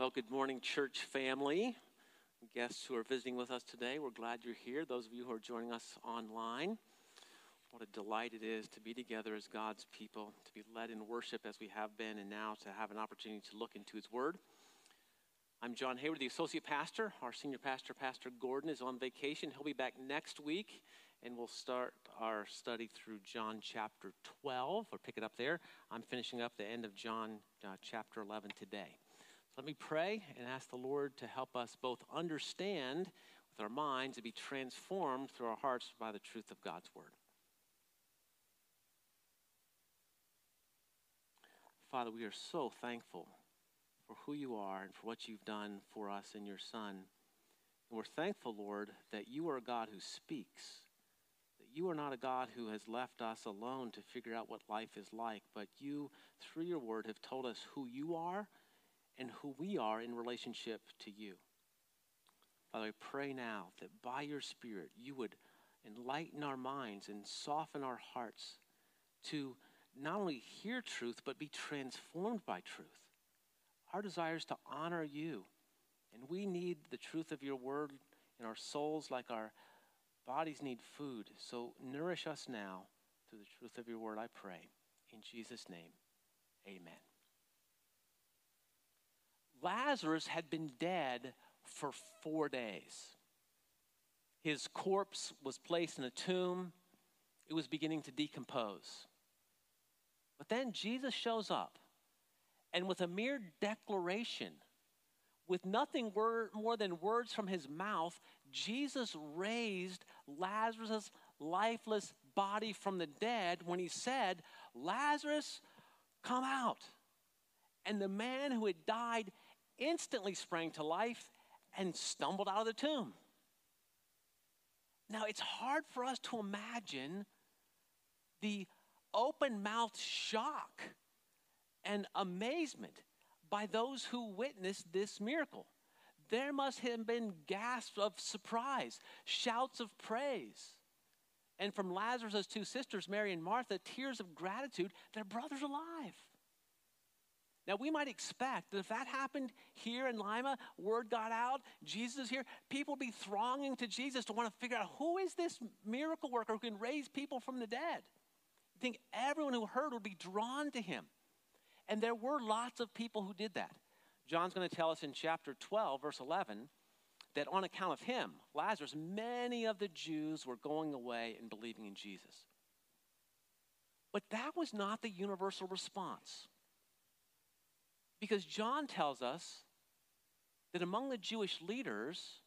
Well, good morning, church family. Guests who are visiting with us today, we're glad you're here. Those of you who are joining us online, what a delight it is to be together as God's people, to be led in worship as we have been, and now to have an opportunity to look into His Word. I'm John Heyward, the associate pastor. Our senior pastor, Pastor Gordon, is on vacation. He'll be back next week, and we'll start our study through John chapter 12, or pick it up there. I'm finishing up the end of John uh, chapter 11 today. Let me pray and ask the Lord to help us both understand with our minds and be transformed through our hearts by the truth of God's Word. Father, we are so thankful for who you are and for what you've done for us in your Son. And we're thankful, Lord, that you are a God who speaks, that you are not a God who has left us alone to figure out what life is like, but you, through your word, have told us who you are and who we are in relationship to you. Father, I pray now that by your Spirit you would enlighten our minds and soften our hearts to not only hear truth, but be transformed by truth. Our desire is to honor you, and we need the truth of your word in our souls like our bodies need food. So nourish us now through the truth of your word, I pray. In Jesus' name, amen. Lazarus had been dead for four days. His corpse was placed in a tomb, it was beginning to decompose. But then Jesus shows up, and with a mere declaration, with nothing more than words from his mouth, Jesus raised Lazarus' lifeless body from the dead when he said, Lazarus, come out. And the man who had died instantly sprang to life and stumbled out of the tomb. Now, it's hard for us to imagine the open mouthed shock and amazement by those who witnessed this miracle. There must have been gasps of surprise, shouts of praise. And from Lazarus' two sisters, Mary and Martha, tears of gratitude, their brother's alive. Now, we might expect that if that happened here in Lima, word got out, Jesus is here, people would be thronging to Jesus to want to figure out who is this miracle worker who can raise people from the dead. I think everyone who heard would be drawn to him. And there were lots of people who did that. John's going to tell us in chapter 12, verse 11, that on account of him, Lazarus, many of the Jews were going away and believing in Jesus. But that was not the universal response. Because John tells us that among the Jewish leaders,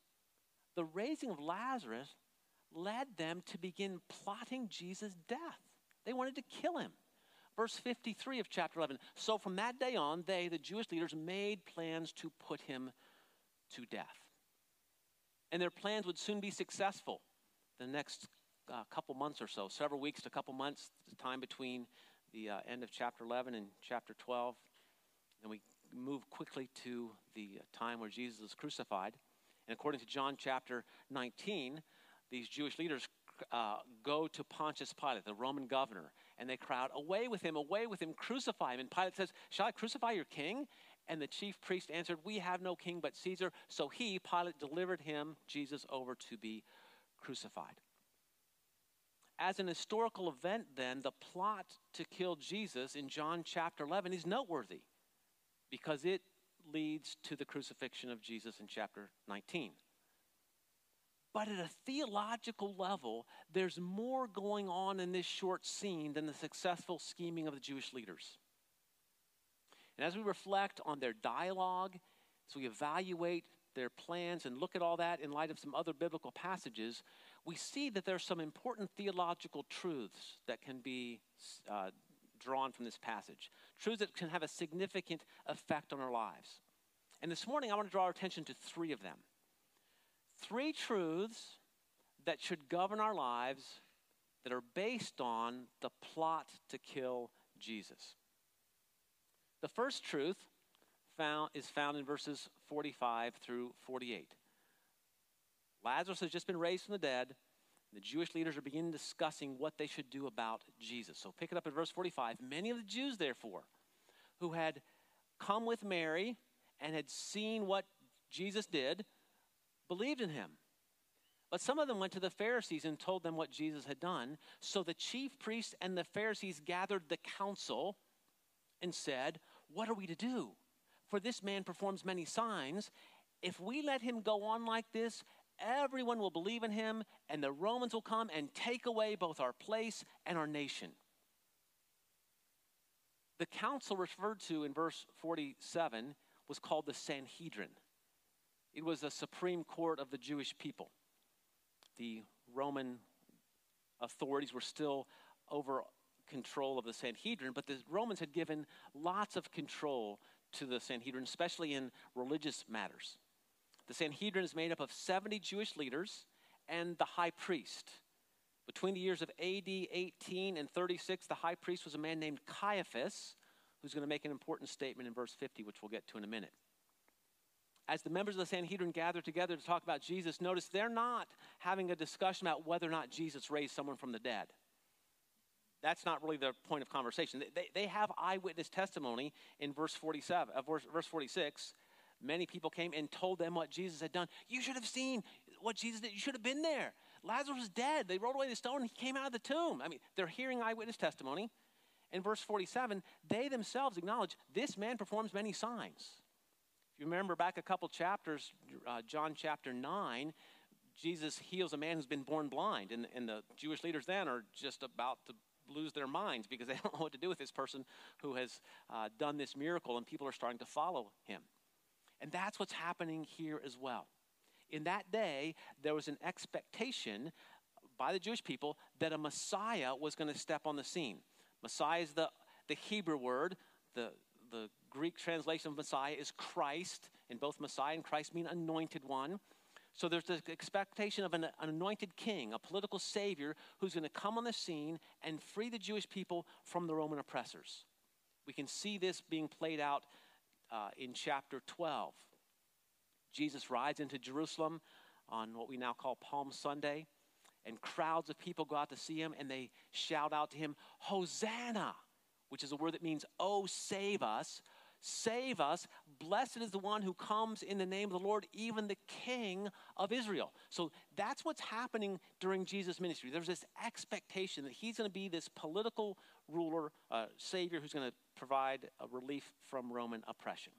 the raising of Lazarus led them to begin plotting Jesus' death. They wanted to kill him. Verse 53 of chapter 11. So from that day on, they, the Jewish leaders, made plans to put him to death. And their plans would soon be successful. The next uh, couple months or so, several weeks to a couple months, the time between the uh, end of chapter 11 and chapter 12, then we move quickly to the time where Jesus was crucified. And according to John chapter 19, these Jewish leaders uh, go to Pontius Pilate, the Roman governor, and they crowd, Away with him, away with him, crucify him. And Pilate says, Shall I crucify your king? And the chief priest answered, We have no king but Caesar. So he, Pilate, delivered him, Jesus, over to be crucified. As an historical event, then, the plot to kill Jesus in John chapter 11 is noteworthy because it leads to the crucifixion of Jesus in chapter 19. But at a theological level, there's more going on in this short scene than the successful scheming of the Jewish leaders. And as we reflect on their dialogue, as we evaluate their plans and look at all that in light of some other biblical passages, we see that there are some important theological truths that can be uh, drawn from this passage, truths that can have a significant effect on our lives. And this morning, I want to draw our attention to three of them. Three truths that should govern our lives that are based on the plot to kill Jesus. The first truth found, is found in verses 45 through 48. Lazarus has just been raised from the dead. The Jewish leaders are beginning discussing what they should do about Jesus. So pick it up at verse 45. Many of the Jews, therefore, who had come with Mary and had seen what Jesus did believed in him. But some of them went to the Pharisees and told them what Jesus had done. So the chief priests and the Pharisees gathered the council and said, What are we to do? For this man performs many signs. If we let him go on like this, everyone will believe in him, and the Romans will come and take away both our place and our nation. The council referred to in verse 47 was called the Sanhedrin. It was the supreme court of the Jewish people. The Roman authorities were still over control of the Sanhedrin, but the Romans had given lots of control to the Sanhedrin, especially in religious matters. The Sanhedrin is made up of 70 Jewish leaders and the high priest. Between the years of AD 18 and 36, the high priest was a man named Caiaphas, who's going to make an important statement in verse 50, which we'll get to in a minute. As the members of the Sanhedrin gather together to talk about Jesus, notice they're not having a discussion about whether or not Jesus raised someone from the dead. That's not really the point of conversation. They, they have eyewitness testimony in verse 47, uh, verse, verse 46. Many people came and told them what Jesus had done. You should have seen what Jesus did. You should have been there. Lazarus was dead. They rolled away the stone and he came out of the tomb. I mean, they're hearing eyewitness testimony. In verse 47, they themselves acknowledge this man performs many signs. If you remember back a couple chapters, uh, John chapter 9, Jesus heals a man who's been born blind, and, and the Jewish leaders then are just about to lose their minds because they don't know what to do with this person who has uh, done this miracle, and people are starting to follow him. And that's what's happening here as well in that day, there was an expectation by the Jewish people that a Messiah was going to step on the scene. Messiah is the, the Hebrew word. The, the Greek translation of Messiah is Christ, and both Messiah and Christ mean anointed one. So there's the expectation of an, an anointed king, a political savior who's going to come on the scene and free the Jewish people from the Roman oppressors. We can see this being played out uh, in chapter 12. Jesus rides into Jerusalem on what we now call Palm Sunday, and crowds of people go out to see him and they shout out to him, Hosanna, which is a word that means, Oh, save us. Save us. Blessed is the one who comes in the name of the Lord, even the King of Israel. So that's what's happening during Jesus' ministry. There's this expectation that he's going to be this political ruler, uh, Savior, who's going to provide a relief from Roman oppression.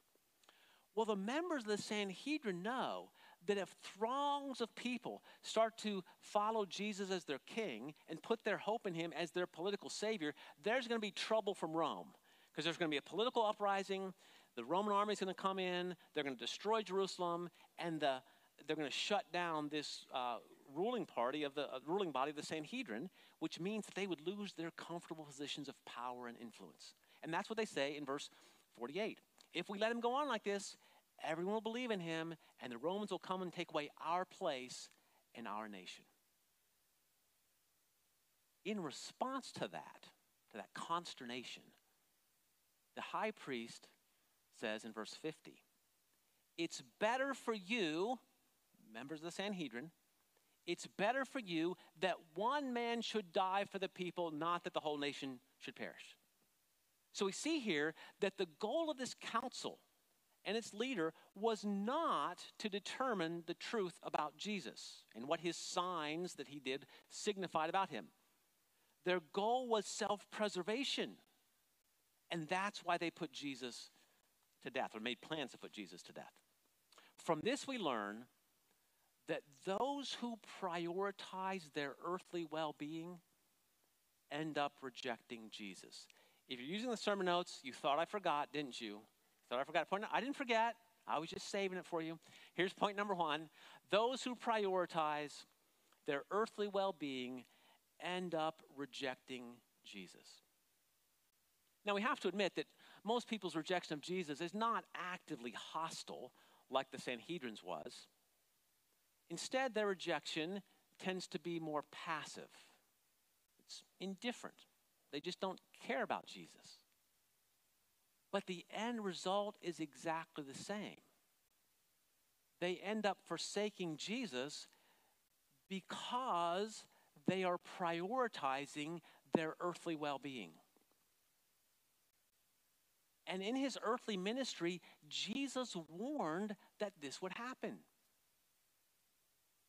Well, the members of the Sanhedrin know that if throngs of people start to follow Jesus as their king and put their hope in him as their political savior, there's going to be trouble from Rome because there's going to be a political uprising. The Roman army is going to come in, they're going to destroy Jerusalem, and the, they're going to shut down this uh, ruling party of the uh, ruling body of the Sanhedrin, which means that they would lose their comfortable positions of power and influence. And that's what they say in verse 48. If we let him go on like this, everyone will believe in him, and the Romans will come and take away our place in our nation. In response to that, to that consternation, the high priest says in verse 50, It's better for you, members of the Sanhedrin, it's better for you that one man should die for the people, not that the whole nation should perish. So we see here that the goal of this council and its leader was not to determine the truth about Jesus and what his signs that he did signified about him. Their goal was self preservation. And that's why they put Jesus to death or made plans to put Jesus to death. From this, we learn that those who prioritize their earthly well being end up rejecting Jesus. If you're using the sermon notes, you thought I forgot, didn't you? Thought I forgot point. I didn't forget. I was just saving it for you. Here's point number one those who prioritize their earthly well being end up rejecting Jesus. Now, we have to admit that most people's rejection of Jesus is not actively hostile like the Sanhedrin's was. Instead, their rejection tends to be more passive, it's indifferent. They just don't care about Jesus. But the end result is exactly the same. They end up forsaking Jesus because they are prioritizing their earthly well being. And in his earthly ministry, Jesus warned that this would happen.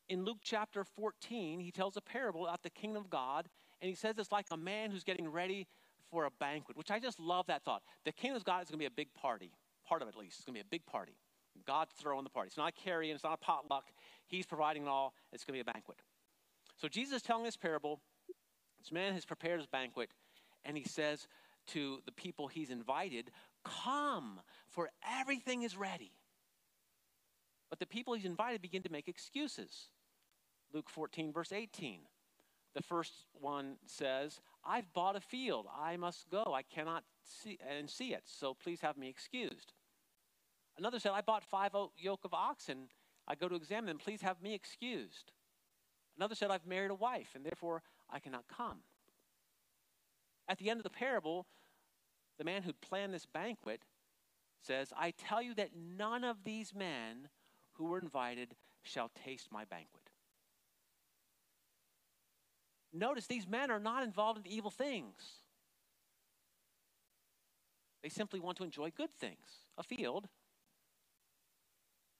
In Luke chapter 14, he tells a parable about the kingdom of God, and he says it's like a man who's getting ready for a banquet, which I just love that thought. The kingdom of God is going to be a big party, part of it at least. It's going to be a big party. God's throwing the party. It's not a carrying, it's not a potluck. He's providing it all. It's going to be a banquet. So Jesus is telling this parable. This man has prepared his banquet, and he says to the people he's invited, Come, for everything is ready. But the people he's invited begin to make excuses. Luke 14, verse 18. The first one says, I've bought a field. I must go. I cannot see and see it, so please have me excused. Another said, I bought five yoke of oxen. I go to examine them. Please have me excused. Another said, I've married a wife, and therefore I cannot come. At the end of the parable, the man who planned this banquet says, I tell you that none of these men who were invited shall taste my banquet. Notice these men are not involved in evil things. They simply want to enjoy good things a field,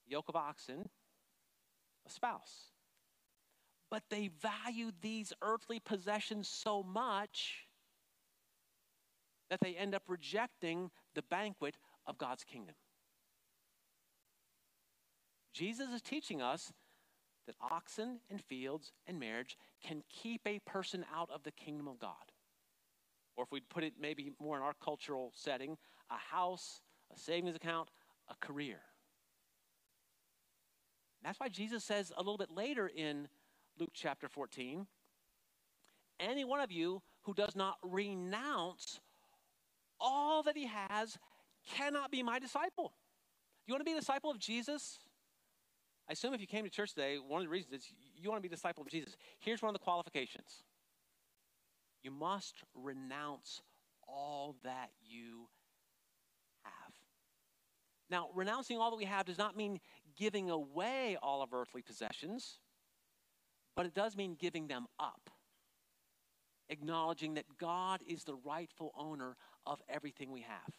yoke of oxen, a spouse. But they valued these earthly possessions so much that they end up rejecting the banquet of God's kingdom. Jesus is teaching us that oxen and fields and marriage can keep a person out of the kingdom of God. Or if we'd put it maybe more in our cultural setting, a house, a savings account, a career. That's why Jesus says a little bit later in Luke chapter 14 any one of you who does not renounce all that he has cannot be my disciple. You want to be a disciple of Jesus? I assume if you came to church today, one of the reasons is you want to be a disciple of Jesus. Here's one of the qualifications you must renounce all that you have. Now, renouncing all that we have does not mean giving away all of earthly possessions, but it does mean giving them up. Acknowledging that God is the rightful owner of everything we have.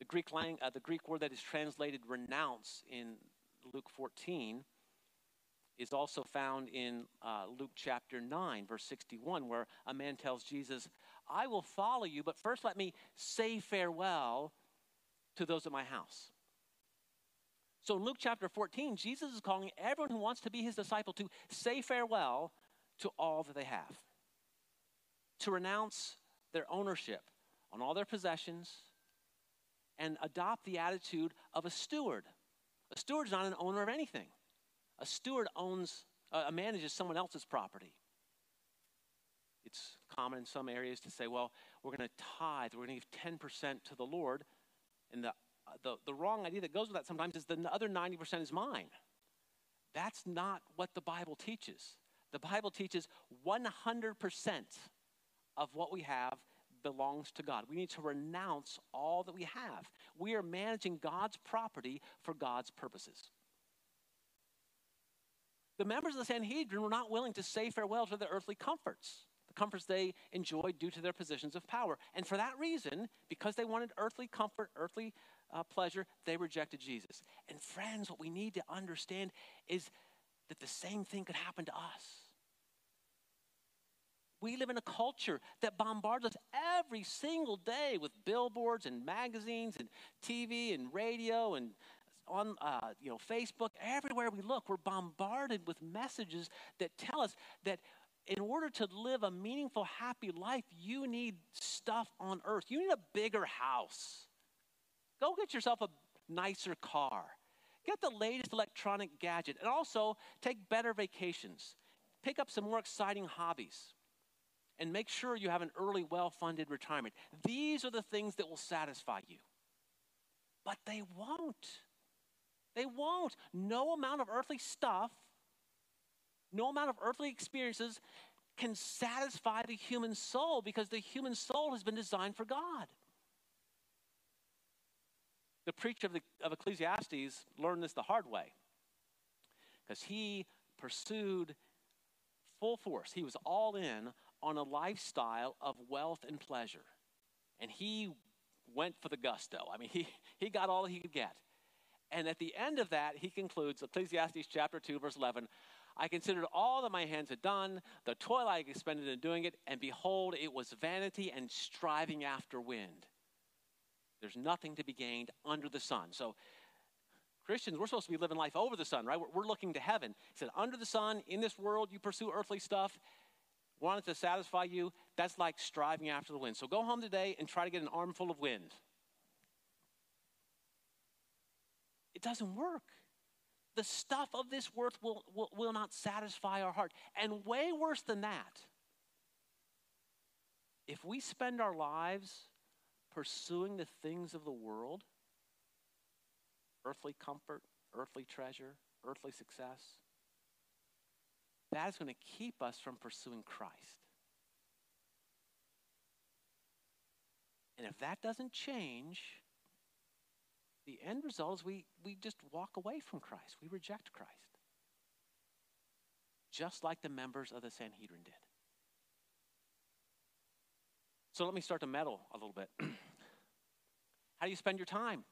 The Greek, lang- uh, the Greek word that is translated renounce in Luke 14 is also found in uh, Luke chapter 9, verse 61, where a man tells Jesus, I will follow you, but first let me say farewell to those at my house. So in Luke chapter 14, Jesus is calling everyone who wants to be his disciple to say farewell to all that they have, to renounce their ownership on all their possessions, and adopt the attitude of a steward. A steward is not an owner of anything. A steward owns, uh, manages someone else's property. It's common in some areas to say, well, we're going to tithe, we're going to give 10% to the Lord. And the, uh, the, the wrong idea that goes with that sometimes is the other 90% is mine. That's not what the Bible teaches. The Bible teaches 100% of what we have belongs to God. We need to renounce all that we have. We are managing God's property for God's purposes. The members of the Sanhedrin were not willing to say farewell to their earthly comforts, the comforts they enjoyed due to their positions of power. And for that reason, because they wanted earthly comfort, earthly uh, pleasure, they rejected Jesus. And friends, what we need to understand is that the same thing could happen to us. We live in a culture that bombards us every single day with billboards and magazines and TV and radio and on uh, you know Facebook. Everywhere we look, we're bombarded with messages that tell us that in order to live a meaningful, happy life, you need stuff on earth. You need a bigger house. Go get yourself a nicer car. Get the latest electronic gadget, and also take better vacations. Pick up some more exciting hobbies and make sure you have an early, well funded retirement. These are the things that will satisfy you. But they won't. They won't. No amount of earthly stuff, no amount of earthly experiences can satisfy the human soul because the human soul has been designed for God. The preacher of, the, of Ecclesiastes learned this the hard way because he pursued full force, he was all in on a lifestyle of wealth and pleasure. And he went for the gusto. I mean, he, he got all he could get. And at the end of that, he concludes Ecclesiastes chapter 2, verse 11 I considered all that my hands had done, the toil I expended in doing it, and behold, it was vanity and striving after wind. There's nothing to be gained under the sun. So, Christians, we're supposed to be living life over the sun, right? We're, we're looking to heaven. He said, under the sun, in this world, you pursue earthly stuff, wanted to satisfy you. That's like striving after the wind. So, go home today and try to get an armful of wind. It doesn't work. The stuff of this world will, will, will not satisfy our heart. And way worse than that, if we spend our lives pursuing the things of the world, earthly comfort, earthly treasure, earthly success, that is going to keep us from pursuing Christ. And if that doesn't change, the end result is we, we just walk away from Christ. We reject Christ. Just like the members of the Sanhedrin did. So let me start to meddle a little bit. How do you spend your time?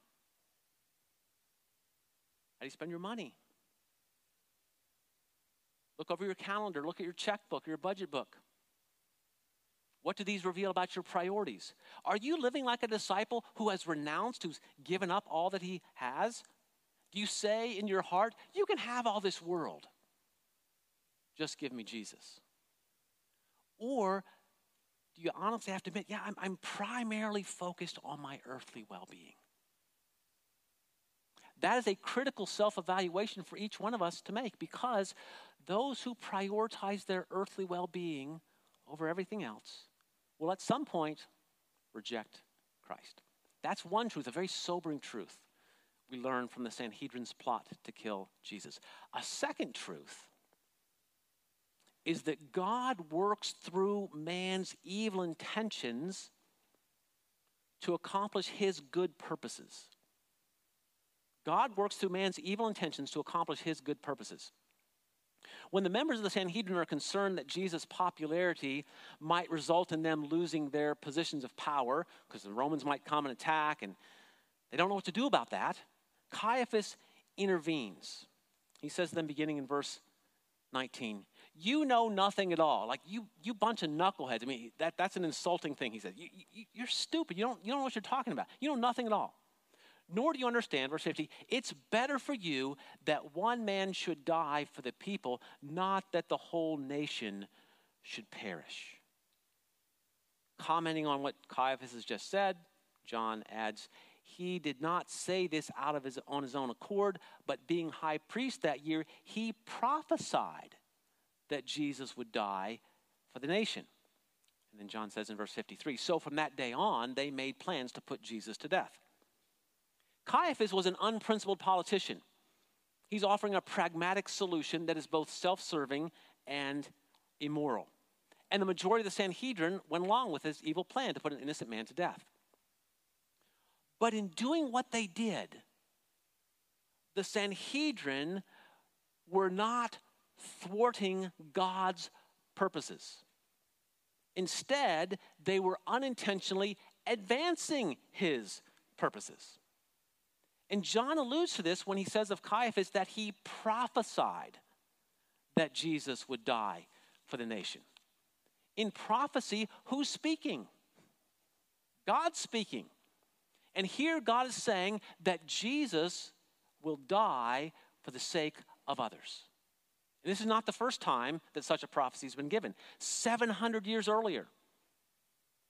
How do you spend your money? Look over your calendar, look at your checkbook, your budget book. What do these reveal about your priorities? Are you living like a disciple who has renounced, who's given up all that he has? Do you say in your heart, You can have all this world, just give me Jesus? Or do you honestly have to admit, Yeah, I'm, I'm primarily focused on my earthly well being? That is a critical self evaluation for each one of us to make because those who prioritize their earthly well being over everything else will at some point reject Christ. That's one truth, a very sobering truth we learn from the Sanhedrin's plot to kill Jesus. A second truth is that God works through man's evil intentions to accomplish his good purposes. God works through man's evil intentions to accomplish his good purposes. When the members of the Sanhedrin are concerned that Jesus' popularity might result in them losing their positions of power, because the Romans might come and attack, and they don't know what to do about that, Caiaphas intervenes. He says to them, beginning in verse 19, You know nothing at all. Like, you, you bunch of knuckleheads. I mean, that, that's an insulting thing, he said. You, you, you're stupid. You don't, you don't know what you're talking about. You know nothing at all nor do you understand, verse 50, it's better for you that one man should die for the people, not that the whole nation should perish. Commenting on what Caiaphas has just said, John adds, he did not say this out of his on his own accord, but being high priest that year, he prophesied that Jesus would die for the nation. And then John says in verse 53 So from that day on, they made plans to put Jesus to death. Caiaphas was an unprincipled politician. He's offering a pragmatic solution that is both self serving and immoral. And the majority of the Sanhedrin went along with his evil plan to put an innocent man to death. But in doing what they did, the Sanhedrin were not thwarting God's purposes. Instead, they were unintentionally advancing his purposes. And John alludes to this when he says of Caiaphas that he prophesied that Jesus would die for the nation. In prophecy, who's speaking? God's speaking. And here God is saying that Jesus will die for the sake of others. And this is not the first time that such a prophecy has been given. 700 years earlier,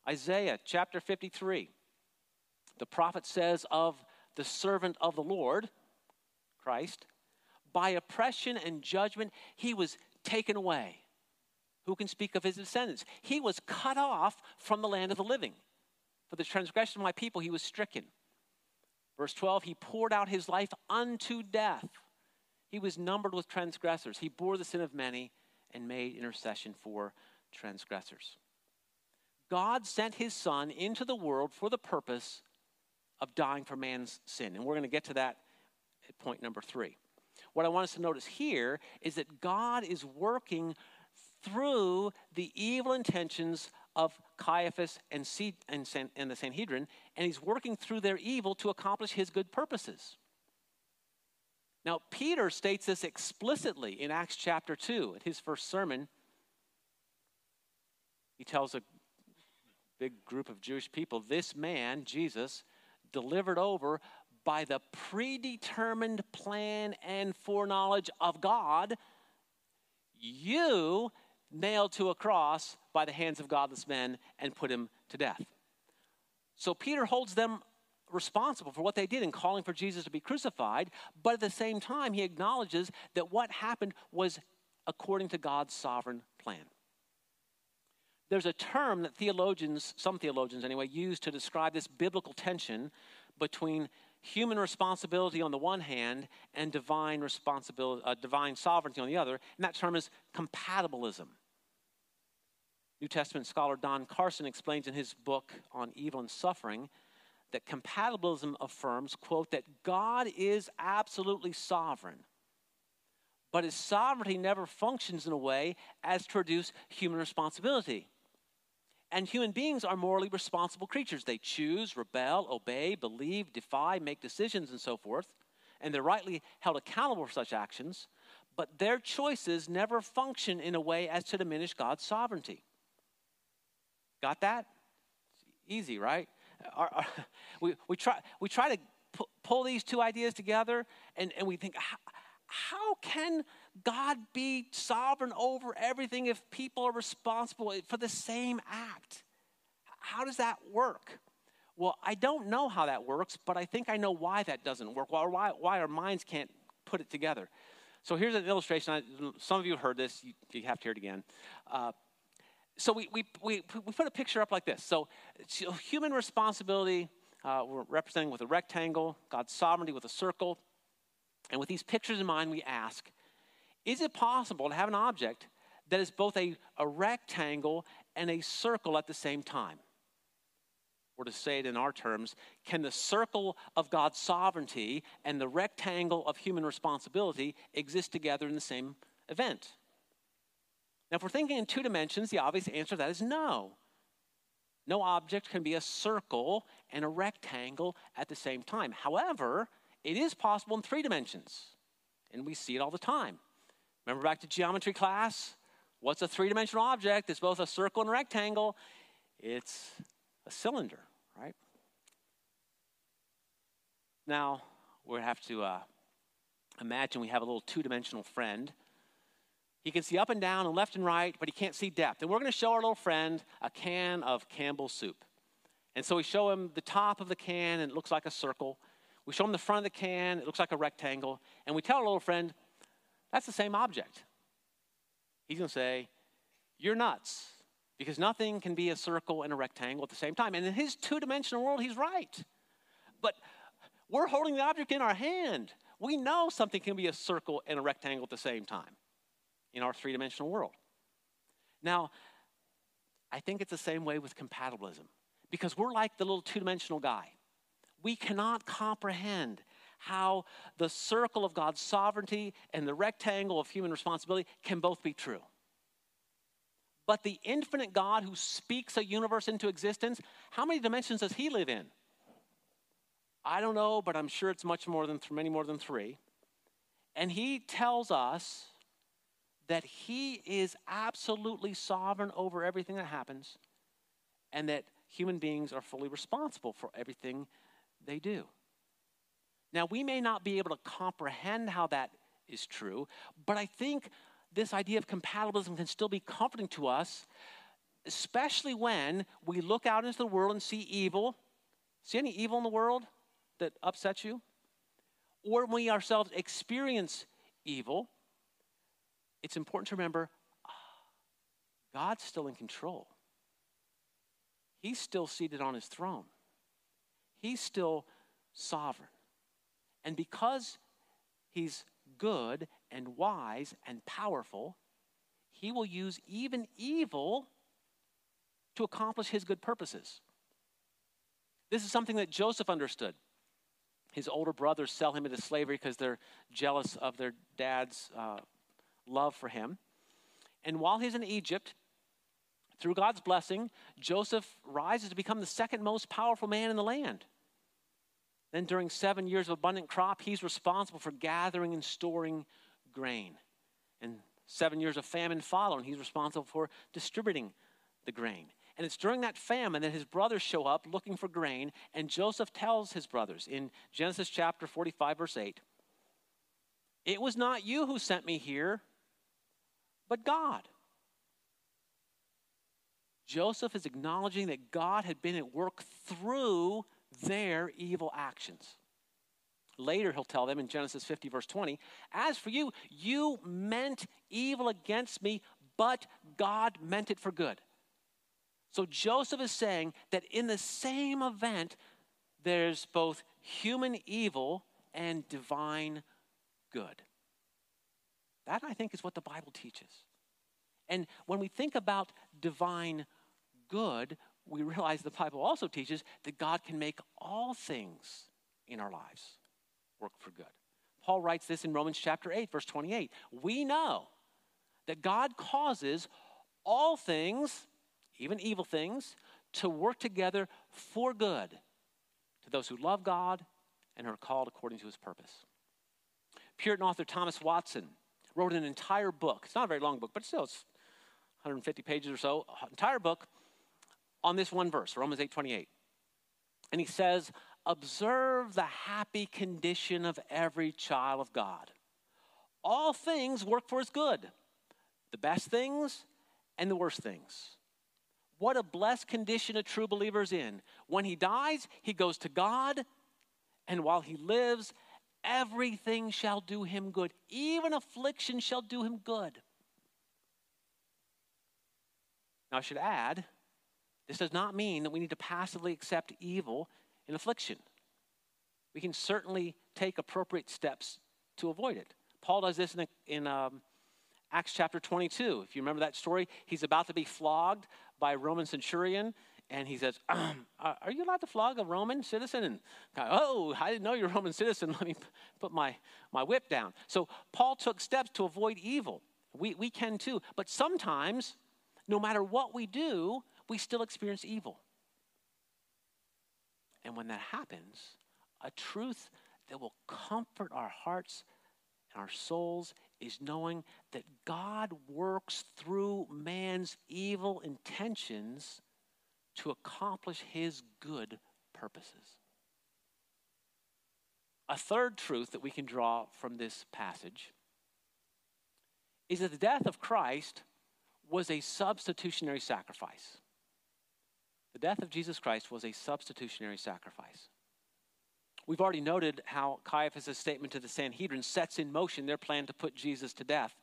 Isaiah chapter 53, the prophet says of the servant of the Lord, Christ, by oppression and judgment, he was taken away. Who can speak of his descendants? He was cut off from the land of the living. For the transgression of my people, he was stricken. Verse 12, he poured out his life unto death. He was numbered with transgressors. He bore the sin of many and made intercession for transgressors. God sent his son into the world for the purpose of dying for man's sin. And we're going to get to that at point number three. What I want us to notice here is that God is working through the evil intentions of Caiaphas and, C- and, San- and the Sanhedrin, and he's working through their evil to accomplish his good purposes. Now, Peter states this explicitly in Acts chapter 2, in his first sermon. He tells a big group of Jewish people this man, Jesus, delivered over by the predetermined plan and foreknowledge of God, you nailed to a cross by the hands of godless men and put him to death. So Peter holds them responsible for what they did in calling for Jesus to be crucified, but at the same time, he acknowledges that what happened was according to God's sovereign plan. There's a term that theologians, some theologians anyway, use to describe this biblical tension between human responsibility on the one hand and divine responsibility, uh, divine sovereignty on the other, and that term is compatibilism. New Testament scholar Don Carson explains in his book on evil and suffering that compatibilism affirms, quote, that God is absolutely sovereign, but his sovereignty never functions in a way as to reduce human responsibility. And human beings are morally responsible creatures. They choose, rebel, obey, believe, defy, make decisions, and so forth. And they're rightly held accountable for such actions. But their choices never function in a way as to diminish God's sovereignty. Got that? Easy, right? Our, our, we, we, try, we try to pu- pull these two ideas together and, and we think, how, how can God be sovereign over everything if people are responsible for the same act? How does that work? Well, I don't know how that works, but I think I know why that doesn't work, or why, why our minds can't put it together. So here's an illustration. Some of you heard this, you, you have to hear it again. Uh, so we, we, we, we put a picture up like this. So, so human responsibility, uh, we're representing with a rectangle, God's sovereignty with a circle. And with these pictures in mind, we ask is it possible to have an object that is both a, a rectangle and a circle at the same time? Or to say it in our terms, can the circle of God's sovereignty and the rectangle of human responsibility exist together in the same event? Now, if we're thinking in two dimensions, the obvious answer to that is no. No object can be a circle and a rectangle at the same time. However, it is possible in three dimensions, and we see it all the time. Remember back to geometry class? What's a three dimensional object? It's both a circle and a rectangle. It's a cylinder, right? Now, we have to uh, imagine we have a little two dimensional friend he can see up and down and left and right, but he can't see depth. And we're going to show our little friend a can of Campbell's soup. And so we show him the top of the can, and it looks like a circle. We show him the front of the can, it looks like a rectangle. And we tell our little friend, that's the same object. He's going to say, You're nuts, because nothing can be a circle and a rectangle at the same time. And in his two dimensional world, he's right. But we're holding the object in our hand. We know something can be a circle and a rectangle at the same time in our three dimensional world. Now, I think it's the same way with compatibilism because we're like the little two dimensional guy. We cannot comprehend how the circle of God's sovereignty and the rectangle of human responsibility can both be true. But the infinite God who speaks a universe into existence, how many dimensions does he live in? I don't know, but I'm sure it's much more than many more than three. And he tells us that He is absolutely sovereign over everything that happens, and that human beings are fully responsible for everything they do. Now, we may not be able to comprehend how that is true, but I think this idea of compatibilism can still be comforting to us, especially when we look out into the world and see evil. See any evil in the world that upsets you? Or when we ourselves experience evil, it's important to remember ah, God's still in control. He's still seated on his throne. He's still sovereign. And because he's good and wise and powerful, he will use even evil to accomplish his good purposes. This is something that Joseph understood. His older brothers sell him into slavery because they're jealous of their dad's uh, love for him. And while he's in Egypt, Through God's blessing, Joseph rises to become the second most powerful man in the land. Then, during seven years of abundant crop, he's responsible for gathering and storing grain. And seven years of famine follow, and he's responsible for distributing the grain. And it's during that famine that his brothers show up looking for grain, and Joseph tells his brothers in Genesis chapter 45, verse 8 It was not you who sent me here, but God. Joseph is acknowledging that God had been at work through their evil actions. Later, he'll tell them in Genesis 50, verse 20, As for you, you meant evil against me, but God meant it for good so Joseph is saying that in the same event, there's both human evil and divine good. That, I think, is what the Bible teaches. And when we think about divine good, we realize the Bible also teaches that God can make all things in our lives work for good. Paul writes this in Romans chapter 8, verse 28. We know that God causes all things even evil things, to work together for good to those who love God and are called according to his purpose. Puritan author Thomas Watson wrote an entire book. It's not a very long book, but still it's 150 pages or so, entire book on this one verse, Romans 8:28. And he says, "Observe the happy condition of every child of God. All things work for his good, the best things and the worst things." What a blessed condition a true believer is in. When he dies, he goes to God, and while he lives, everything shall do him good. Even affliction shall do him good. Now, I should add, this does not mean that we need to passively accept evil and affliction. We can certainly take appropriate steps to avoid it. Paul does this in, in um, Acts chapter 22. If you remember that story, he's about to be flogged by a Roman centurion, and he says, um, Are you allowed to flog a Roman citizen? And oh, I didn't know you're a Roman citizen. Let me put my, my whip down. So Paul took steps to avoid evil. We, we can too. But sometimes, no matter what we do, we still experience evil. And when that happens, a truth that will comfort our hearts and our souls is knowing that God works through man's evil intentions to accomplish his good purposes. A third truth that we can draw from this passage is that the death of Christ was a substitutionary sacrifice. The death of Jesus Christ was a substitutionary sacrifice. We've already noted how Caiaphas' statement to the Sanhedrin sets in motion their plan to put Jesus to death.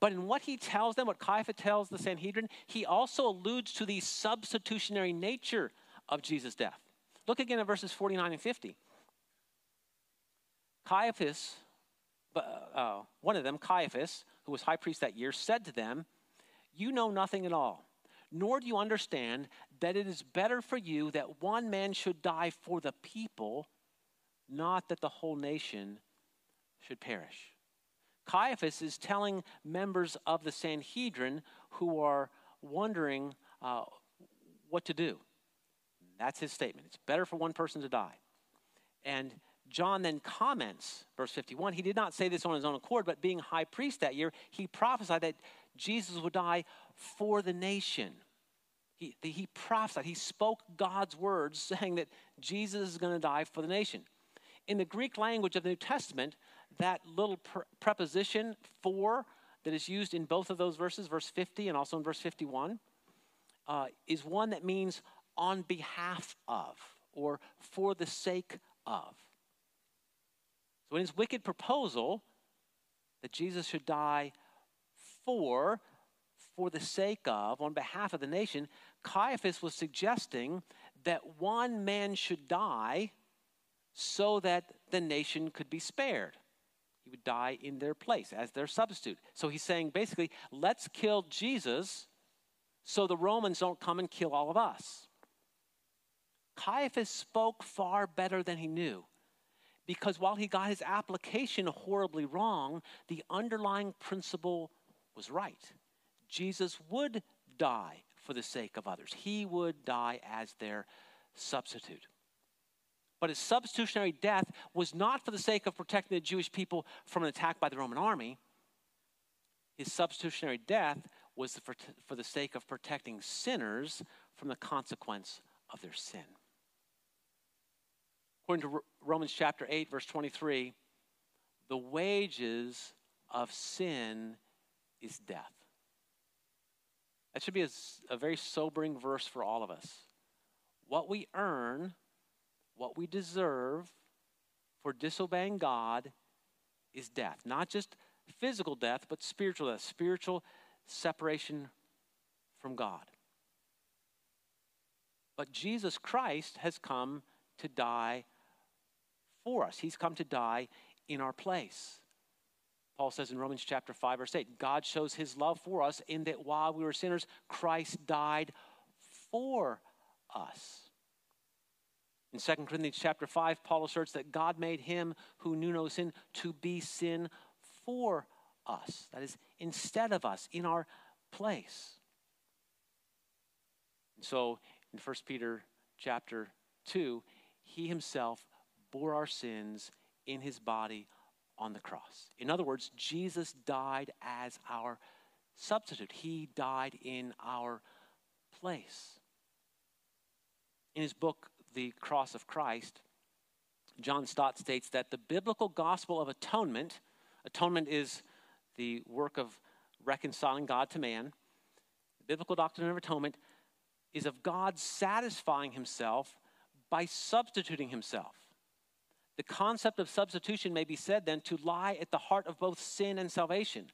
But in what he tells them, what Caiaphas tells the Sanhedrin, he also alludes to the substitutionary nature of Jesus' death. Look again at verses 49 and 50. Caiaphas, uh, one of them, Caiaphas, who was high priest that year, said to them, You know nothing at all nor do you understand that it is better for you that one man should die for the people, not that the whole nation should perish. Caiaphas is telling members of the Sanhedrin who are wondering uh, what to do. That's his statement. It's better for one person to die. And John then comments, verse 51, he did not say this on his own accord, but being high priest that year, he prophesied that Jesus would die for the nation. He, he prophesied, he spoke God's words saying that Jesus is going to die for the nation. In the Greek language of the New Testament, that little pre- preposition for that is used in both of those verses, verse 50 and also in verse 51, uh, is one that means on behalf of or for the sake of. So, in his wicked proposal that Jesus should die for for the sake of, on behalf of the nation, Caiaphas was suggesting that one man should die so that the nation could be spared. He would die in their place as their substitute. So he's saying basically, let's kill Jesus so the Romans don't come and kill all of us. Caiaphas spoke far better than he knew because while he got his application horribly wrong, the underlying principle was right. Jesus would die for the sake of others. He would die as their substitute. But his substitutionary death was not for the sake of protecting the Jewish people from an attack by the Roman army. His substitutionary death was for, for the sake of protecting sinners from the consequence of their sin. According to Romans chapter 8, verse 23, the wages of sin is death. That should be a, a very sobering verse for all of us. What we earn, what we deserve for disobeying God is death. Not just physical death, but spiritual death, spiritual separation from God. But Jesus Christ has come to die for us. He's come to die in our place. Paul says in Romans chapter 5 verse 8, God shows his love for us in that while we were sinners, Christ died for us. In 2 Corinthians chapter 5, Paul asserts that God made him who knew no sin to be sin for us. That is, instead of us, in our place. And so in 1 Peter chapter 2, he himself bore our sins in his body on the cross. In other words, Jesus died as our substitute, he died in our place. In his book, The Cross of Christ, John Stott states that the biblical gospel of atonement, atonement is the work of reconciling God to man, the biblical doctrine of atonement is of God satisfying himself by substituting himself. The concept of substitution may be said then to lie at the heart of both sin and salvation.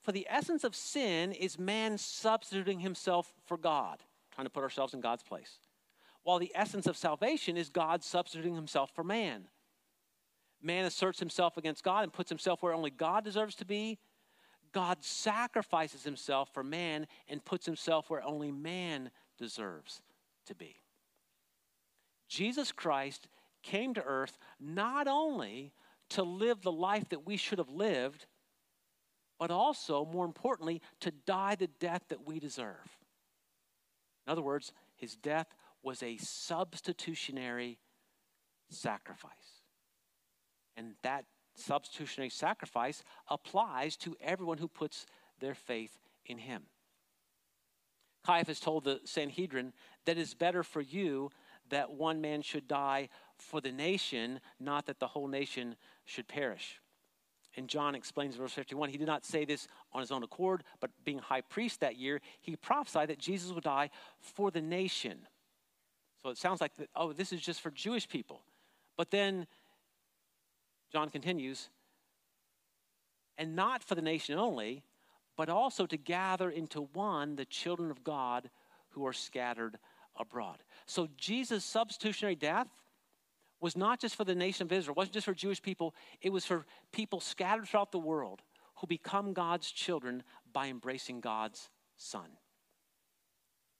For the essence of sin is man substituting himself for God, trying to put ourselves in God's place. While the essence of salvation is God substituting himself for man. Man asserts himself against God and puts himself where only God deserves to be. God sacrifices himself for man and puts himself where only man deserves to be. Jesus Christ came to earth not only to live the life that we should have lived, but also, more importantly, to die the death that we deserve. In other words, his death was a substitutionary sacrifice. And that substitutionary sacrifice applies to everyone who puts their faith in him. Caiaphas told the Sanhedrin that it is better for you that one man should die for the nation, not that the whole nation should perish. And John explains in verse 51 he did not say this on his own accord, but being high priest that year, he prophesied that Jesus would die for the nation. So it sounds like, oh, this is just for Jewish people. But then John continues, and not for the nation only, but also to gather into one the children of God who are scattered abroad. So Jesus' substitutionary death was not just for the nation of Israel, it wasn't just for Jewish people, it was for people scattered throughout the world who become God's children by embracing God's Son.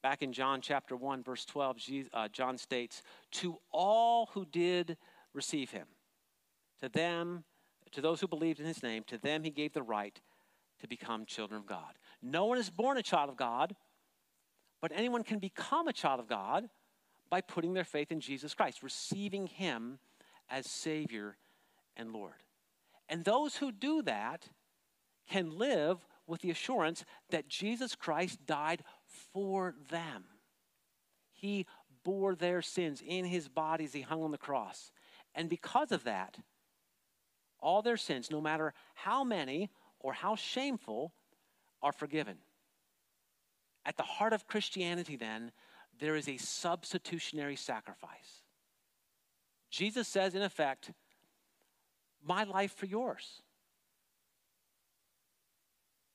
Back in John chapter 1, verse 12, uh, John states, To all who did receive him, to them, to those who believed in his name, to them he gave the right to become children of God. No one is born a child of God, but anyone can become a child of God by putting their faith in Jesus Christ, receiving Him as Savior and Lord. And those who do that can live with the assurance that Jesus Christ died for them. He bore their sins in His body as He hung on the cross. And because of that, all their sins, no matter how many or how shameful, are forgiven. At the heart of Christianity, then, there is a substitutionary sacrifice. Jesus says, in effect, my life for yours.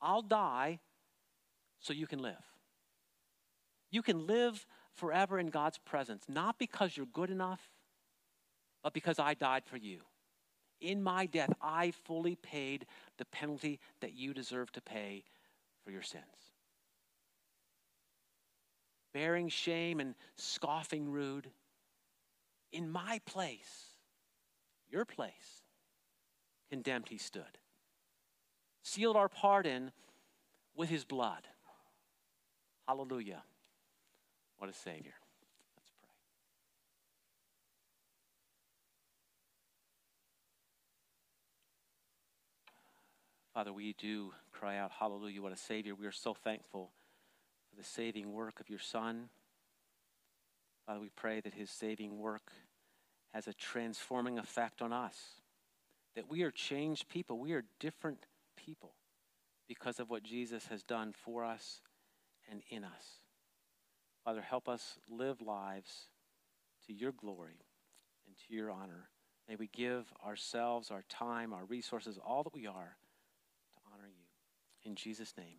I'll die so you can live. You can live forever in God's presence, not because you're good enough, but because I died for you. In my death, I fully paid the penalty that you deserve to pay for your sins bearing shame and scoffing rude. In my place, your place, condemned he stood. Sealed our pardon with his blood. Hallelujah. What a Savior. Let's pray. Father, we do cry out, Hallelujah, what a Savior. We are so thankful for the saving work of your Son. Father, we pray that his saving work has a transforming effect on us, that we are changed people. We are different people because of what Jesus has done for us and in us. Father, help us live lives to your glory and to your honor. May we give ourselves, our time, our resources, all that we are to honor you. In Jesus' name.